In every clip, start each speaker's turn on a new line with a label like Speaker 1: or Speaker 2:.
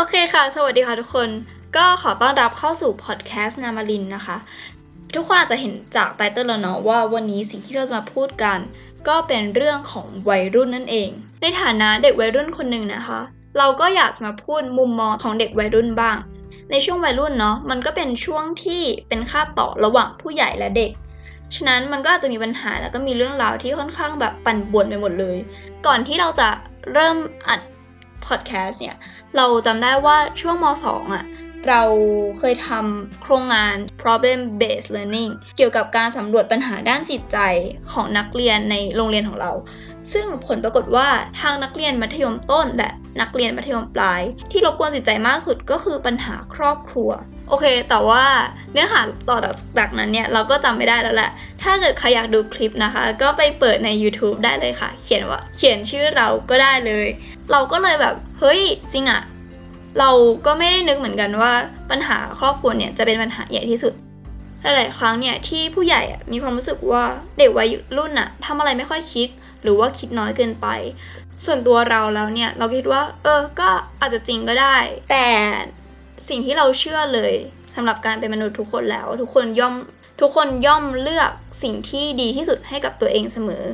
Speaker 1: โอเคค่ะ สวัสดีค่ะทุกคน ก็ขอต้อนรับเข้าสู่พอดแคสต์นามารินนะคะ ทุกคนอาจจะเห็นจากไตเติ้ลแล้วเนาะว่าวันนี้สิ่งที่เราจะมาพูดกัน ก็เป็นเรื่องของวัยรุ่นนั่นเอง ในฐานะเด็กวัยรุ่นคนหนึ่งนะคะ เราก็อยากจะมาพูดมุมมองของเด็กวัยรุ่นบ้าง ในช่วงวัยรุ่นเนาะ มันก็เป็นช่วงที่เป็นคาบต่อระหว่างผู้ใหญ่และเด็ก ฉะนั้นมันก็อาจจะมีปัญหาแล้วก็มีเรื่องราวที่ค่อนข้างแบบปั่นป่วนไปหมดเลย ก่อนที่เราจะเริ่มอัด พอดแคสต์เนี่ย เราจำได้ว่าช่วงม 2อะเราเคยทำโครงงาน problem based learning เกี่ยวกับการสำรวจปัญหาด้านจิตใจของนักเรียนในโรงเรียนของเรา ซึ่งผลปรากฏว่าทางนักเรียนมัธยมต้นและนักเรียนมัธยมปลาย ที่รบกวนจิตใจมากสุดก็คือปัญหาครอบครัว โอเค แต่ว่าเนื้อหาต่อจากนั้นเนี่ย เราก็จำไม่ได้แล้วแหละ ถ้าเกิดใครอยากดูคลิปนะคะ ก็ไปเปิดใน YouTube ได้เลยค่ะ เขียนว่าเขียนชื่อเราก็ได้เลย เราก็เลยแบบเฮ้ยจริงอะเราก็ไม่ได้นึกเหมือนกันว่าปัญหาครอบครัวเนี่ยจะเป็นปัญหาใหญ่ที่สุดหลายๆครั้งเนี่ยที่ผู้ใหญ่มีความรู้สึกว่าเด็กวัยรุ่นอะทำอะไรไม่ค่อยคิด หรือว่าคิดน้อยเกินไป ส่วนตัวเราแล้วเนี่ยเราคิดว่า เออก็อาจจะจริงก็ได้ แต่สิ่งที่เราเชื่อเลยสำหรับการเป็นมนุษย์ทุกคนแล้ว ทุกคนย่อมทุกคนย่อมเลือกสิ่งที่ดีที่สุดให้กับตัวเองเสมอ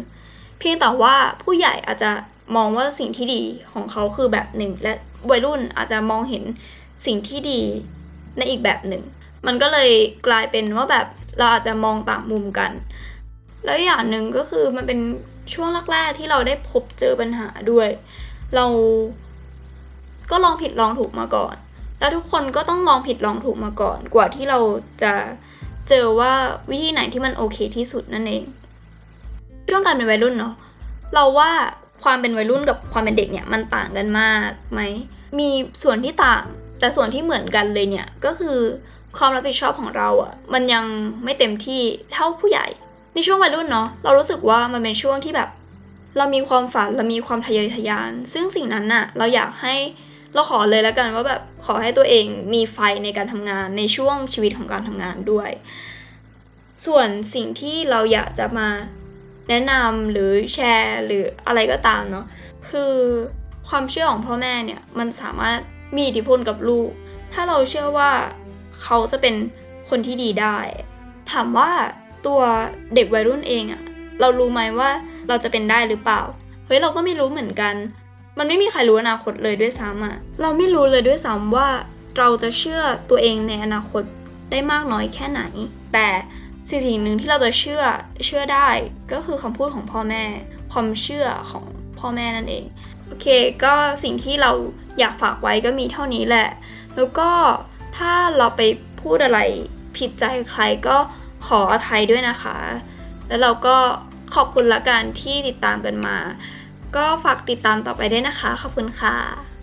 Speaker 1: เพียงแต่ว่าผู้ใหญ่อาจจะ มองว่าสิ่งที่ดีของเขาคือแบบหนึ่ง และวัยรุ่นอาจจะมองเห็นสิ่งที่ดีในอีกแบบหนึ่ง มันก็เลยกลายเป็นว่าแบบเราอาจจะมองต่างมุมกัน แล้วอย่างหนึ่งก็คือมันเป็นช่วงแรกๆที่เราได้พบเจอปัญหาด้วย เราก็ลองผิดลองถูกมาก่อน แล้วทุกคนก็ต้องลองผิดลองถูกมาก่อน กว่าที่เราจะเจอว่าวิธีไหนที่มันโอเคที่สุดนั่นเองช่วงการเป็นวัยรุ่นเนาะเราว่า ความเป็นวัยรุ่นกับความเป็นเด็กเนี่ยมันต่างกันมากไหมมีส่วนที่ต่าง แต่ส่วนที่เหมือนกันเลยเนี่ยก็คือความรับผิดชอบของเราอะ่ะมันยังไม่เต็มที่เท่าผู้ใหญ่ ในช่วงวัยรุ่นเนาะเรารู้สึกว่ามันเป็นช่วงที่แบบ เรามีความฝันเรามีความทะเยอทะยาน ซึ่งสิ่งนั้นน่ะเราอยากให้เราขอเลยแล้วกันว่าแบบขอให้ตัวเองมีไฟในการทำงานในช่วงชีวิตของการทำงานด้วย ส่วนสิ่งที่เราอยากจะมา แนะนำหรือแชร์หรืออะไรก็ตามเนาะคือความเชื่อของพ่อแม่เนี่ยมันสามารถมีอิทธิพลกับลูก ถ้าเราเชื่อว่าเขาจะเป็นคนที่ดีได้ ถามว่าตัวเด็กวัยรุ่นเองอะเรารู้ไหมว่าเราจะเป็นได้หรือเปล่า เฮ้ยเราก็ไม่รู้เหมือนกัน มันไม่มีใครรู้อนาคตเลยด้วยซ้ำอะเราไม่รู้เลยด้วยซ้ำว่าเราจะเชื่อตัวเองในอนาคตได้มากน้อยแค่ไหน แต่ สิ่งสิ่งหนึ่งที่เราจะเชื่อเชื่อได้ก็คือคำพูดของพ่อแม่ ความเชื่อของพ่อแม่นั่นเอง โอเค ก็สิ่งที่เราอยากฝากไว้ก็มีเท่านี้แหละ แล้วก็ถ้าเราไปพูดอะไรผิดใจใครก็ขออภัยด้วยนะคะ แล้วเราก็ขอบคุณละกันที่ติดตามกันมา ก็ฝากติดตามต่อไปด้วยนะคะ ขอบคุณค่ะ